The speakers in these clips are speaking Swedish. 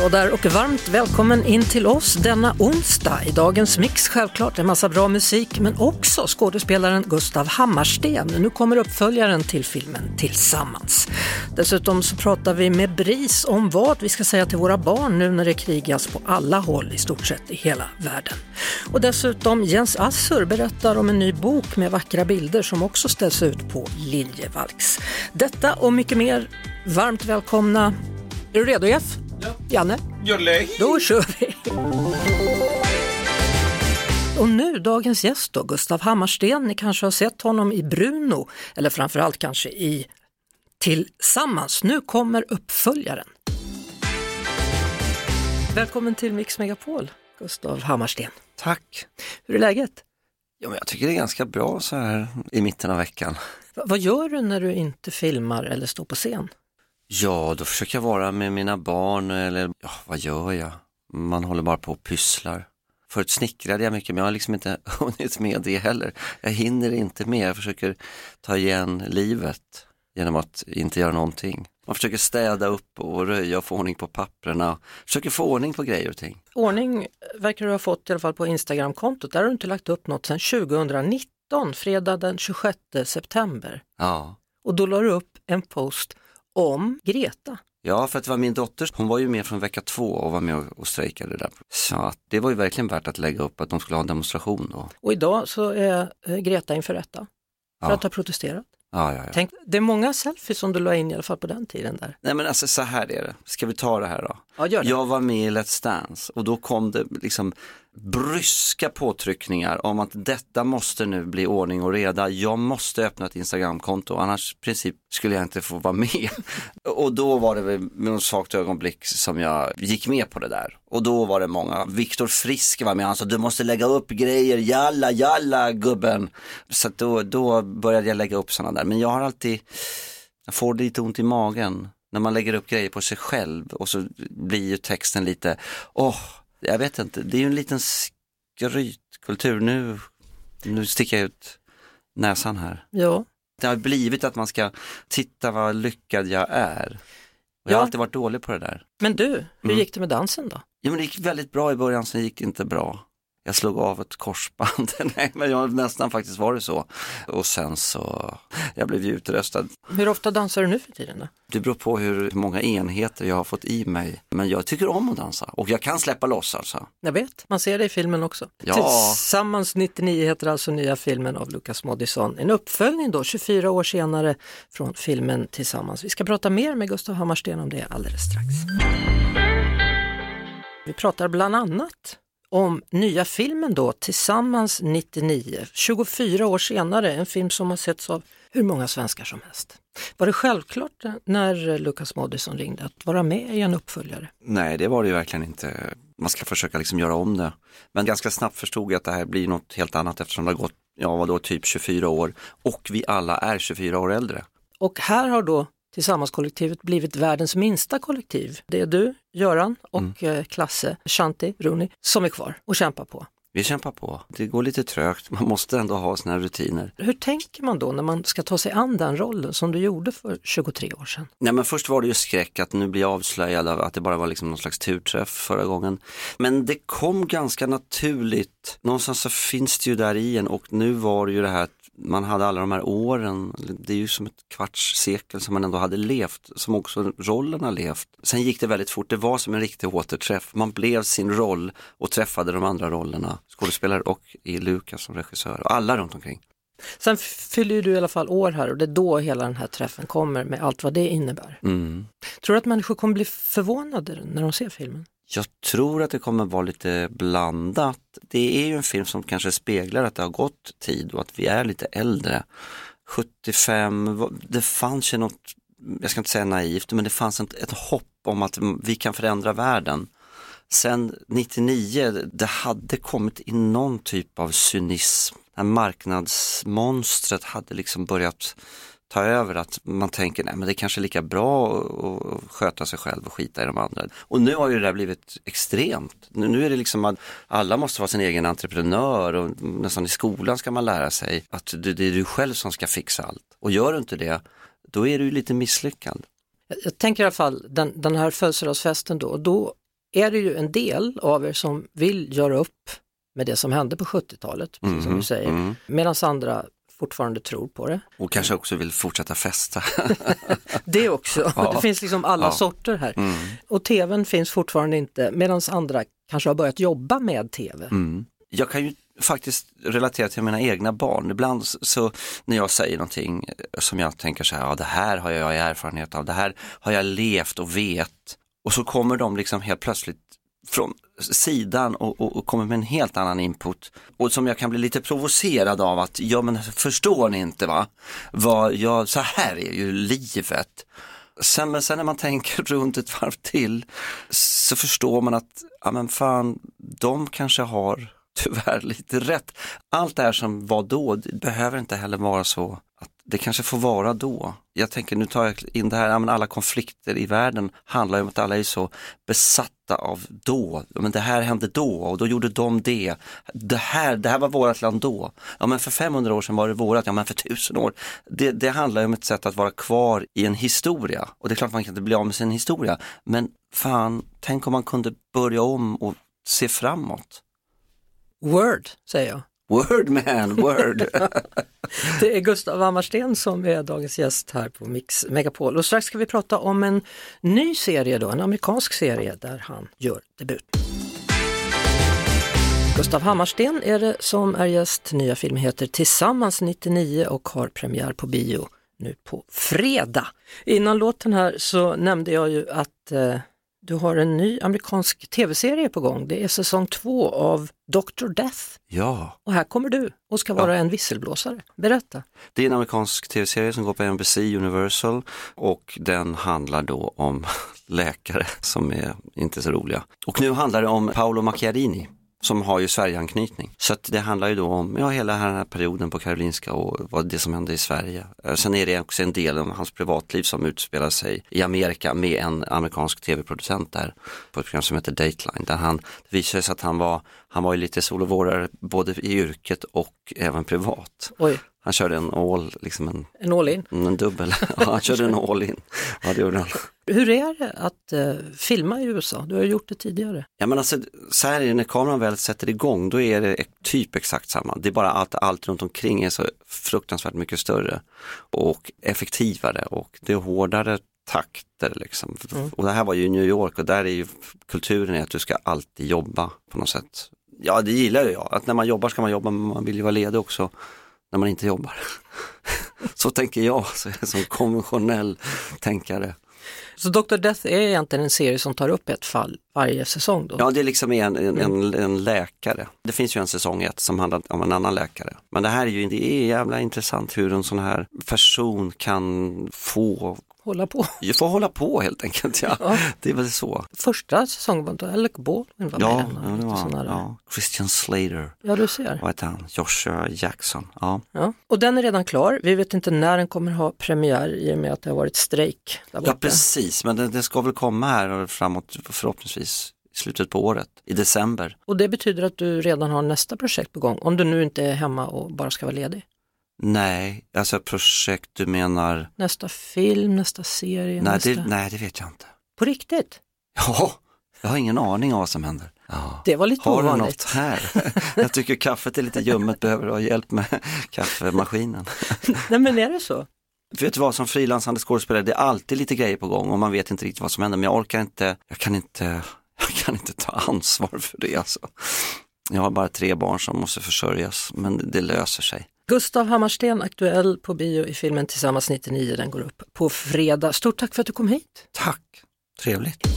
Hallå där och varmt välkommen in till oss denna onsdag. I dagens mix självklart en massa bra musik men också skådespelaren Gustav Hammarsten. Nu kommer uppföljaren till filmen Tillsammans. Dessutom så pratar vi med BRIS om vad vi ska säga till våra barn nu när det krigas på alla håll i stort sett i hela världen. Och dessutom Jens Assur berättar om en ny bok med vackra bilder som också ställs ut på Liljevalchs. Detta och mycket mer. Varmt välkomna. Är du redo Jeff? Janne? Då kör vi! Och nu dagens gäst då, Gustav Hammarsten. Ni kanske har sett honom i Bruno, eller framförallt kanske i Tillsammans. Nu kommer uppföljaren. Välkommen till Mix Megapol, Gustav Hammarsten. Tack. Hur är läget? Ja, men jag tycker det är ganska bra så här i mitten av veckan. Va- vad gör du när du inte filmar eller står på scen? Ja, då försöker jag vara med mina barn eller ja, vad gör jag? Man håller bara på och pysslar. Förut snickrade jag mycket men jag har liksom inte hunnit med det heller. Jag hinner inte med, jag försöker ta igen livet genom att inte göra någonting. Man försöker städa upp och röja och få ordning på papperna. Försöker få ordning på grejer och ting. Ordning verkar du ha fått i alla fall på Instagramkontot. Där har du inte lagt upp något sedan 2019, fredag den 26 september. Ja. Och då la du upp en post om Greta. Ja, för att det var min dotter, hon var ju med från vecka två och var med och, strejkade där. Så att det var ju verkligen värt att lägga upp att de skulle ha en demonstration då. Och idag så är Greta inför rätta för Ja. att ha protesterat. Ja, ja. Tänk, det är många selfies som du la in i alla fall på den tiden där. Nej men alltså så här är det, ska vi ta det här då? Ja, gör det. Jag var med i Let's Dance och då kom det liksom bryska påtryckningar om att detta måste nu bli ordning och reda. Jag måste öppna ett Instagramkonto annars i princip skulle jag inte få vara med. och då var det väl med något svagt ögonblick som jag gick med på det där. Och då var det många, Viktor Frisk var med, han sa du måste lägga upp grejer, jalla jalla gubben. Så då, då började jag lägga upp sådana där, men jag har alltid, jag får lite ont i magen när man lägger upp grejer på sig själv och så blir ju texten lite, åh, jag vet inte, det är ju en liten skrytkultur. Nu, nu sticker jag ut näsan här. Ja, Det har blivit att man ska titta vad lyckad jag är. Och jag har Ja. alltid varit dålig på det där. men du, hur Mm. gick det med dansen då? Ja, men det gick väldigt bra i början, sen gick det inte bra. Jag slog av ett korsband, nej men jag nästan faktiskt var det så. Och sen så, jag blev ju utröstad. Hur ofta dansar du nu för tiden då? Det beror på hur många enheter jag har fått i mig. Men jag tycker om att dansa och jag kan släppa loss alltså. Jag vet, man ser det i filmen också. Ja. Tillsammans 99 heter alltså nya filmen av Lukas Moodysson. En uppföljning då, 24 år senare från filmen Tillsammans. Vi ska prata mer med Gustav Hammarsten om det alldeles strax. Vi pratar bland annat om nya filmen då, Tillsammans 99, 24 år senare, en film som har setts av hur många svenskar som helst. Var det självklart när Lukas Moodysson ringde att vara med i en uppföljare? Nej, det var det ju verkligen inte. Man ska försöka liksom göra om det. Men ganska snabbt förstod jag att det här blir något helt annat eftersom det har gått, ja vadå, typ 24 år och vi alla är 24 år äldre. Och här har då Tillsammanskollektivet blivit världens minsta kollektiv. Det är du, Göran och eh, Klasse, Shanti, Runi som är kvar och kämpar på. Vi kämpar på. Det går lite trögt, man måste ändå ha sina rutiner. Hur tänker man då när man ska ta sig an den rollen som du gjorde för 23 år sedan? Nej men först var det ju skräck att nu blir jag avslöjad av att det bara var liksom någon slags turträff förra gången. Men det kom ganska naturligt. Någonstans så finns det ju där i en och nu var det ju det här man hade alla de här åren, det är ju som ett kvarts sekel som man ändå hade levt, som också rollen har levt. Sen gick det väldigt fort, det var som en riktig återträff. Man blev sin roll och träffade de andra rollerna, skådespelare och i Lukas som regissör och alla runt omkring. Sen fyller du i alla fall år här och det är då hela den här träffen kommer med allt vad det innebär. Mm. Tror du att människor kommer bli förvånade när de ser filmen? Jag tror att det kommer vara lite blandat. Det är ju en film som kanske speglar att det har gått tid och att vi är lite äldre. 75, det fanns ju något, jag ska inte säga naivt, men det fanns ett, ett hopp om att vi kan förändra världen. Sen 99, det hade kommit in någon typ av cynism. Det här marknadsmonstret hade liksom börjat ta över att man tänker nej men det är kanske är lika bra att- sköta sig själv och skita i de andra. Och nu har ju det där blivit extremt. Nu, nu är det liksom att alla måste vara sin egen entreprenör och nästan i skolan ska man lära sig att det, det är du själv som ska fixa allt. Och gör du inte det, då är du lite misslyckad. Jag, tänker i alla fall den, den här födelsedagsfesten då, då är det ju en del av er som vill göra upp med det som hände på 70-talet, precis som du säger, mm. medan andra fortfarande tror på det. Och kanske också vill fortsätta festa. Det också, Ja. det finns liksom alla Ja. sorter här. Mm. Och tvn finns fortfarande inte, medan andra kanske har börjat jobba med tv. Mm. Jag kan ju faktiskt relatera till mina egna barn. Ibland så när jag säger någonting som jag tänker så här, ja det här har jag erfarenhet av, det här har jag levt och vet. Och så kommer de liksom helt plötsligt från sidan och, och, och kommer med en helt annan input. Och som jag kan bli lite provocerad av att, ja men förstår ni inte va? Vad jag, så här är ju livet. Sen, men sen när man tänker runt ett varv till så förstår man att, ja men fan, de kanske har tyvärr lite rätt. Allt det här som var då behöver inte heller vara så det kanske får vara då. Jag tänker, nu tar jag in det här, ja, men alla konflikter i världen handlar ju om att alla är så besatta av då. Ja, Men det här hände då och då gjorde de det. Det här, det här var vårt land då. Ja men för 500 år sedan var det vårat, ja men för 1000 år. Det, det handlar ju om ett sätt att vara kvar i en historia. Och det är klart man kan inte bli av med sin historia. Men fan, tänk om man kunde börja om och se framåt. Word, säger jag. Word man, word. Det är Gustav Hammarsten som är dagens gäst här på Mix Megapol och strax ska vi prata om en ny serie då, en amerikansk serie där han gör debut. Gustav Hammarsten är det som är gäst. Nya filmen heter Tillsammans 99 och har premiär på bio nu på fredag. Innan låten här så nämnde jag ju att eh, du har en ny amerikansk tv-serie på gång. Det är säsong två av Dr. Death ja, och här kommer du och ska vara en visselblåsare. Berätta. det är en amerikansk tv-serie som går på NBC Universal och den handlar då om läkare som är inte så roliga. Och nu handlar det om Paolo Macchiarini som har ju Sverigeanknytning. Så att det handlar ju då om ja, hela den här perioden på Karolinska och vad det som hände i Sverige. Eh, sen är det också en del av hans privatliv som utspelar sig i Amerika med en amerikansk tv-producent där på ett program som heter Dateline. Där han, det visade sig att han var, han var ju lite sol och vårare både i yrket och även privat. Oj, han körde en all, liksom en, en all in. en dubbel, ja, han körde en all in. Ja, det gjorde han. Hur är det att eh, filma i USA? Du har gjort det tidigare. Ja men alltså, så här är det när kameran väl sätter igång, då är det typ exakt samma. Det är bara att allt runt omkring är så fruktansvärt mycket större och effektivare och det är hårdare takter liksom. Och det här var ju i New York och där är ju kulturen är att du ska alltid jobba på något sätt. Ja det gillar ju jag, att när man jobbar ska man jobba men man vill ju vara ledig också när man inte jobbar. så tänker jag som konventionell tänkare. Så Dr. Death är egentligen en serie som tar upp ett fall varje säsong då? Ja, det är liksom en, en, en, en läkare. Det finns ju en säsong ett som handlar om en annan läkare. Men det här är ju det är jävla intressant hur en sån här person kan få, Hålla på. få hålla på helt enkelt. Ja. Ja. Det är väl så. Första säsongen var inte Alec Baldwin var Ja, med. ja, det var. Ja. Christian Slater, ja, du ser. vad heter han? Joshua Jackson. Ja. Ja. Och den är redan klar. Vi vet inte när den kommer ha premiär i och med att det har varit strejk där ja, borta. precis, men det, det ska väl komma här framåt förhoppningsvis i slutet på året, i december. Och det betyder att du redan har nästa projekt på gång, om du nu inte är hemma och bara ska vara ledig. Nej, alltså projekt du menar, Nästa film, nästa serie, nej nästa... det, nej det vet jag inte. På riktigt? Ja, jag har ingen aning om vad som händer. Ja. Det var lite Har du ovanligt. något här? Jag tycker kaffet är lite ljummet, behöver du ha hjälp med kaffemaskinen. Nej men är det så? Vet du vad, som frilansande skådespelare, det är alltid lite grejer på gång och man vet inte riktigt vad som händer, men jag orkar inte, jag kan inte, jag kan inte ta ansvar för det alltså. Jag har bara tre barn som måste försörjas, men det löser sig. Gustav Hammarsten, aktuell på bio i filmen Tillsammans 99, den går upp på fredag. Stort tack för att du kom hit. Tack, trevligt.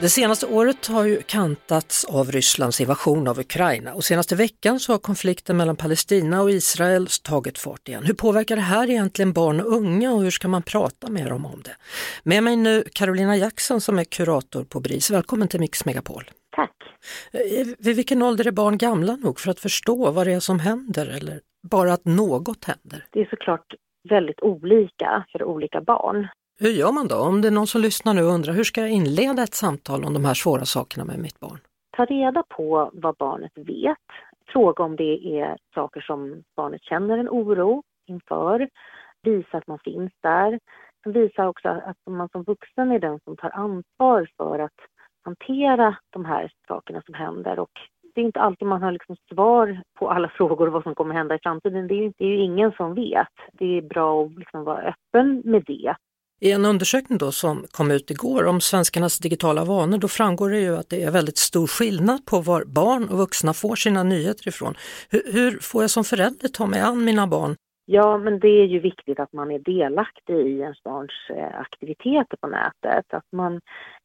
Det senaste året har ju kantats av Rysslands invasion av Ukraina och senaste veckan så har konflikten mellan Palestina och Israel tagit fart igen. Hur påverkar det här egentligen barn och unga och hur ska man prata med dem om det? Med mig nu Carolina Jackson som är kurator på BRIS. Välkommen till Mix Megapol. Eh, Vid vilken ålder är barn gamla nog för att förstå vad det är som händer eller bara att något händer? Det är såklart väldigt olika för olika barn. Hur gör man då? Om det är någon som lyssnar nu och undrar hur ska jag inleda ett samtal om de här svåra sakerna med mitt barn? Ta reda på vad barnet vet. Fråga om det är saker som barnet känner en oro inför. Visa att man finns där. Visa också att man som vuxen är den som tar ansvar för att hantera de här sakerna som händer och det är inte alltid man har liksom svar på alla frågor och vad som kommer hända i framtiden. Det är, ju, det är ju ingen som vet. Det är bra att liksom vara öppen med det. I en undersökning då som kom ut igår om svenskarnas digitala vanor, då framgår det ju att det är väldigt stor skillnad på var barn och vuxna får sina nyheter ifrån. Hur, hur får jag som förälder ta mig an mina barn Ja, men det är ju viktigt att man är delaktig i ens barns eh, aktiviteter på nätet. Att man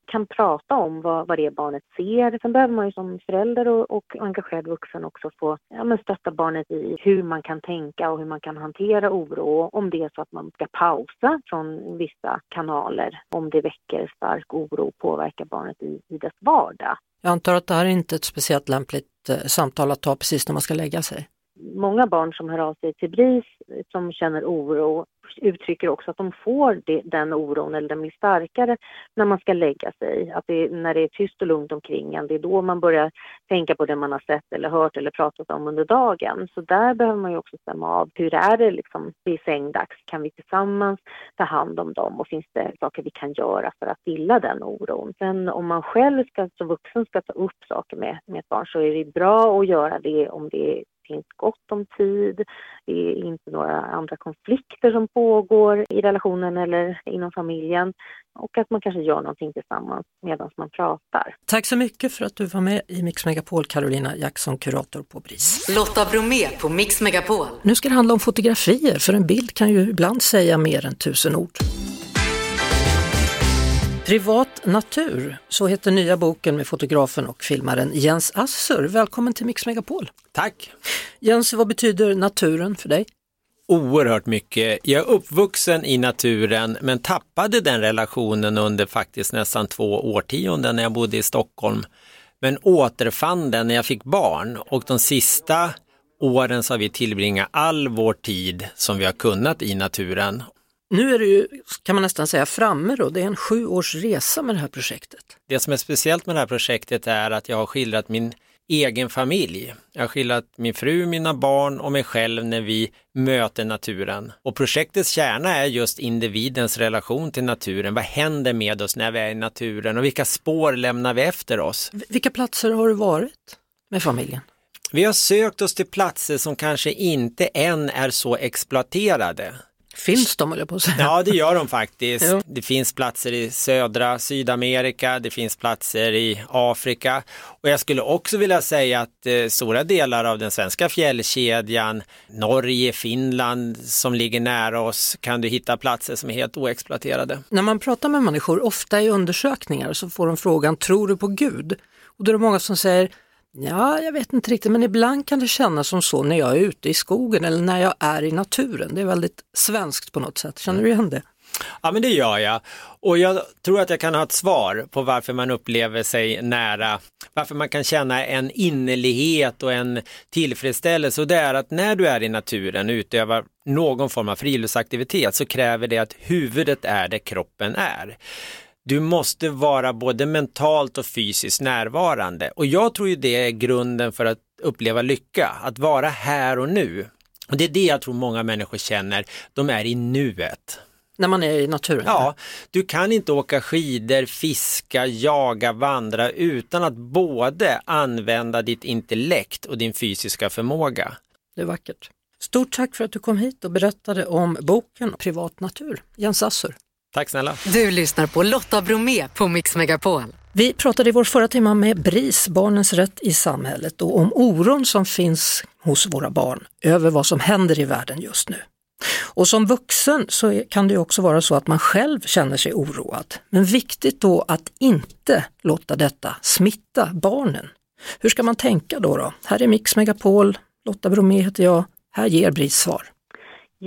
kan prata om vad, vad det barnet ser. Sen behöver man ju som förälder och, och engagerad vuxen också få ja, men stötta barnet i hur man kan tänka och hur man kan hantera oro. Om det är så att man ska pausa från vissa kanaler, om det väcker stark oro och påverkar barnet i, i dess vardag. Jag antar att det här är inte ett speciellt lämpligt eh, samtal att ta precis när man ska lägga sig? Många barn som hör av sig till BRIS som känner oro uttrycker också att de får det, den oron eller den blir starkare när man ska lägga sig. Att det, när det är tyst och lugnt omkring en, det är då man börjar tänka på det man har sett eller hört eller pratat om under dagen. Så där behöver man ju också stämma av. Hur är det liksom vid sängdags? Kan vi tillsammans ta hand om dem och finns det saker vi kan göra för att stilla den oron? Sen om man själv ska, som vuxen ska ta upp saker med, med ett barn så är det bra att göra det om det finns gott om tid, det är inte några andra konflikter som pågår i relationen eller inom familjen och att man kanske gör någonting tillsammans medan man pratar. Tack så mycket för att du var med i Mix Megapol, Carolina Jackson, kurator på BRIS. Lotta Bromé på Mix Megapol. Nu ska det handla om fotografier, för en bild kan ju ibland säga mer än tusen ord. Privat natur, så heter nya boken med fotografen och filmaren Jens Assur. Välkommen till Mix Megapol. Tack! Jens, vad betyder naturen för dig? Oerhört mycket. Jag är uppvuxen i naturen men tappade den relationen under faktiskt nästan två årtionden när jag bodde i Stockholm. Men återfann den när jag fick barn och de sista åren så har vi tillbringat all vår tid som vi har kunnat i naturen nu är det ju, kan man nästan säga, framme då. Det är en sju års resa med det här projektet. Det som är speciellt med det här projektet är att jag har skildrat min egen familj. Jag har skildrat min fru, mina barn och mig själv när vi möter naturen. Och projektets kärna är just individens relation till naturen. Vad händer med oss när vi är i naturen och vilka spår lämnar vi efter oss? Vilka platser har du varit med familjen? Vi har sökt oss till platser som kanske inte än är så exploaterade. Finns de, eller på att säga. Ja, det gör de faktiskt. Jo. Det finns platser i södra Sydamerika, det finns platser i Afrika och jag skulle också vilja säga att eh, stora delar av den svenska fjällkedjan, Norge, Finland som ligger nära oss, kan du hitta platser som är helt oexploaterade. När man pratar med människor, ofta i undersökningar, så får de frågan, tror du på Gud? Och då är det många som säger, Ja, jag vet inte riktigt, men ibland kan det kännas som så när jag är ute i skogen eller när jag är i naturen. Det är väldigt svenskt på något sätt. Känner du igen det? Ja, men det gör jag. Och jag tror att jag kan ha ett svar på varför man upplever sig nära, varför man kan känna en innerlighet och en tillfredsställelse. Och det är att när du är i naturen och utövar någon form av friluftsaktivitet så kräver det att huvudet är det kroppen är du måste vara både mentalt och fysiskt närvarande. Och jag tror ju det är grunden för att uppleva lycka, att vara här och nu. Och det är det jag tror många människor känner, de är i nuet. När man är i naturen? Ja, du kan inte åka skidor, fiska, jaga, vandra utan att både använda ditt intellekt och din fysiska förmåga. Det är vackert. Stort tack för att du kom hit och berättade om boken Privat natur. Jens Assur. Tack snälla. Du lyssnar på Lotta Bromé på Mix Megapol. Vi pratade i vår förra timme med BRIS, Barnens rätt i samhället, och om oron som finns hos våra barn över vad som händer i världen just nu. Och som vuxen så kan det också vara så att man själv känner sig oroad. Men viktigt då att inte låta detta smitta barnen. Hur ska man tänka då? då? Här är Mix Megapol, Lotta Bromé heter jag. Här ger BRIS svar.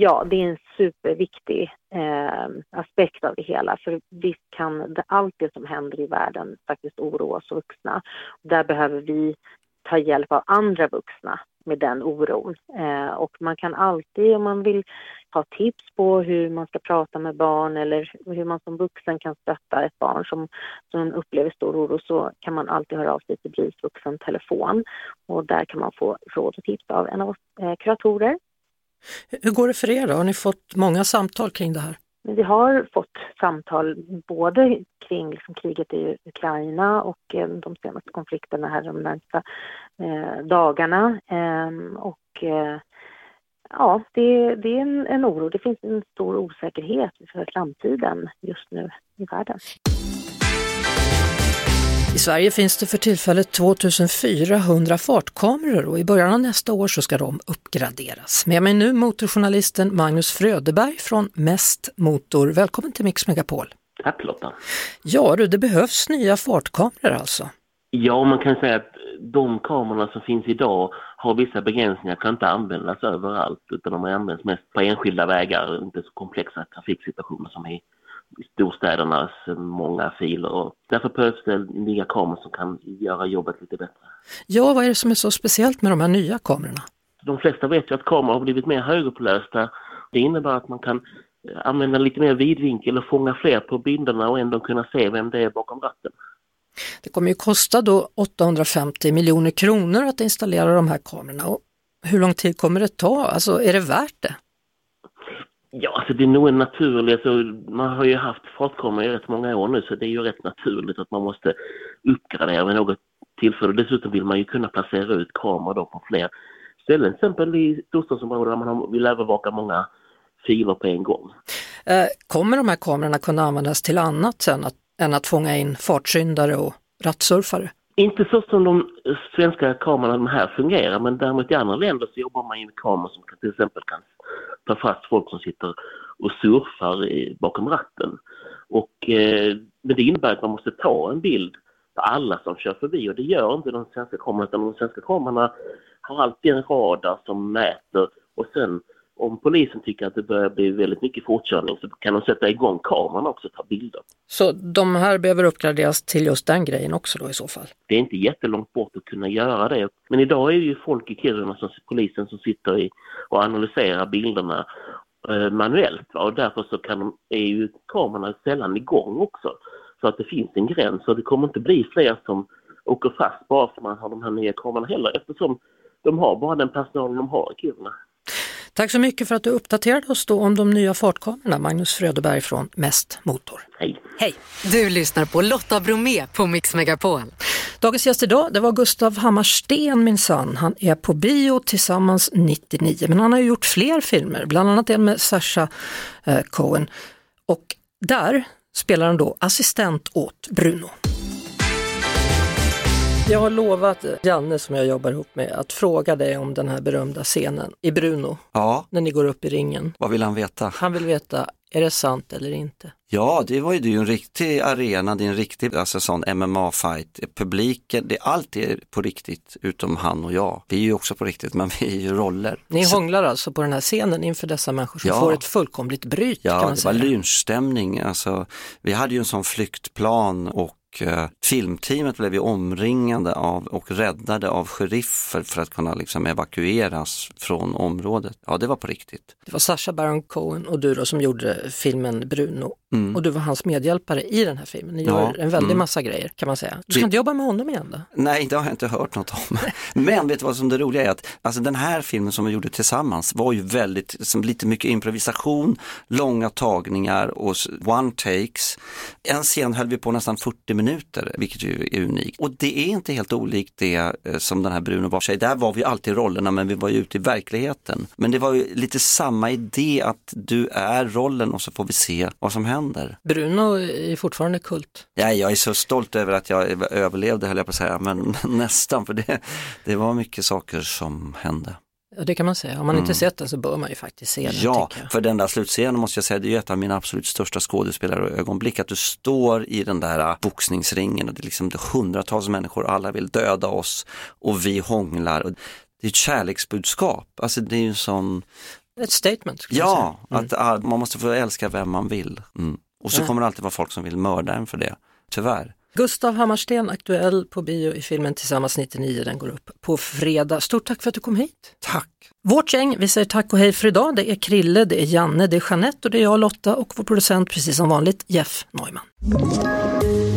Ja, det är en superviktig eh, aspekt av det hela. För visst kan det, allt det som händer i världen faktiskt oroa oss vuxna. Där behöver vi ta hjälp av andra vuxna med den oron. Eh, och man kan alltid, om man vill ha tips på hur man ska prata med barn eller hur man som vuxen kan stötta ett barn som, som upplever stor oro så kan man alltid höra av sig till BRIS vuxentelefon och där kan man få råd och tips av en av oss eh, kuratorer. Hur går det för er då? Har ni fått många samtal kring det här? Vi har fått samtal både kring liksom kriget i Ukraina och eh, de senaste konflikterna här de närmsta eh, dagarna. Eh, och eh, ja, det, det är en, en, oro. Det finns en stor osäkerhet för framtiden just nu i världen. I Sverige finns det för tillfället 2400 fartkameror och i början av nästa år så ska de uppgraderas. Med mig nu motorjournalisten Magnus Fröderberg från Mest Motor. Välkommen till Mix Megapol. Tack Lotta. Ja du, det behövs nya fartkameror alltså? Ja, man kan säga att de kamerorna som finns idag har vissa begränsningar, kan inte användas överallt utan de används mest på enskilda vägar, inte så komplexa trafiksituationer som i storstädernas många filer. Och därför behövs det nya kameror som kan göra jobbet lite bättre. Ja, vad är det som är så speciellt med de här nya kamerorna? De flesta vet ju att kameror har blivit mer högupplösta. Det innebär att man kan använda lite mer vidvinkel och fånga fler på bilderna och ändå kunna se vem det är bakom ratten. Det kommer ju kosta då 850 miljoner kronor att installera de här kamerorna. Och hur lång tid kommer det ta? Alltså är det värt det? Ja, alltså det är nog en naturlig, alltså, man har ju haft fartkameror i rätt många år nu så det är ju rätt naturligt att man måste uppgradera med något tillfälle. Dessutom vill man ju kunna placera ut kameror då på fler ställen, till exempel i storstadsområden där man vill övervaka många filer på en gång. Eh, kommer de här kamerorna kunna användas till annat sen att, än att fånga in fartsyndare och rattsurfare? Inte så som de svenska kamerorna här fungerar, men däremot i andra länder så jobbar man ju med kameror som till exempel kan ta fast folk som sitter och surfar i, bakom ratten. Och, eh, men det innebär att man måste ta en bild på alla som kör förbi och det gör inte de svenska kamerorna utan de svenska kamerorna har alltid en radar som mäter och sen om polisen tycker att det börjar bli väldigt mycket fortkörning så kan de sätta igång kameran också och ta bilder. Så de här behöver uppgraderas till just den grejen också då i så fall? Det är inte jättelångt bort att kunna göra det. Men idag är det ju folk i Kiruna, som polisen, som sitter i och analyserar bilderna eh, manuellt. Och därför så kan de, är ju kamerorna sällan igång också. Så att det finns en gräns och det kommer inte bli fler som åker fast bara för man har de här nya kamerorna heller eftersom de har bara den personalen de har i Kiruna. Tack så mycket för att du uppdaterade oss då om de nya fartkamerorna, Magnus Fröderberg från Mest Motor. Hej! Hej! Du lyssnar på Lotta Bromé på Mix Megapol. Dagens gäst idag, det var Gustav Hammarsten minsann. Han är på bio tillsammans 99, men han har gjort fler filmer, bland annat en med Sasha eh, Cohen. Och där spelar han då assistent åt Bruno. Jag har lovat Janne som jag jobbar ihop med att fråga dig om den här berömda scenen i Bruno, Ja, när ni går upp i ringen. vad vill han veta? Han vill veta, är det sant eller inte? Ja, det var ju, det är ju en riktig arena, det är en riktig alltså, sån MMA-fight. Publiken, det, allt är på riktigt utom han och jag. Vi är ju också på riktigt, men vi är ju roller. Ni Så- hånglar alltså på den här scenen inför dessa människor som Ja. får ett fullkomligt bryt kan Ja, man det var säga. lynchstämning. Alltså, vi hade ju en sån flyktplan och eh, filmteamet blev ju omringade av och räddade av sheriffer för att kunna liksom evakueras från området. Ja, det var på riktigt. Det var Sacha Baron Cohen och du då som gjorde filmen Bruno. Mm. Och du var hans medhjälpare i den här filmen. Ni Ja, gör en väldig mm. massa grejer kan man säga. Du ska Det- inte jobba med honom igen då? Nej, det har jag inte hört något om. Men vet du vad som det roliga är? Att, alltså, den här filmen som vi gjorde tillsammans var ju väldigt, som lite mycket improvisation, långa tagningar och one takes. En scen höll vi på nästan 40 minuter, vilket ju är unikt. Och det är inte helt olikt det eh, som den här Bruno var. Där var vi alltid i rollerna, men vi var ju ute i verkligheten. Men det var ju lite samma idé att du är rollen och så får vi se vad som händer. Bruno är fortfarande kult. Ja, jag är så stolt över att jag överlevde höll jag på att säga, men nästan för det, det var mycket saker som hände. Ja, det kan man säga. Om man inte sett den så bör man ju faktiskt se den. Mm. Ja, för den där slutscenen måste jag säga, det är ju ett av mina absolut största skådespelarögonblick, att du står i den där boxningsringen och det är liksom det hundratals människor, alla vill döda oss och vi hånglar. Det är ett kärleksbudskap, alltså det är ju en sån, Ett statement. ja. Mm. att man måste få älska vem man vill. Mm. Och så Ja. kommer det alltid vara folk som vill mörda en för det, tyvärr. Gustav Hammarsten, aktuell på bio i filmen Tillsammans 99, den går upp på fredag. Stort tack för att du kom hit. Tack! Vårt gäng, vi säger tack och hej för idag. Det är Krille, det är Janne, det är Jeanette och det är jag Lotta och vår producent precis som vanligt Jeff Neumann.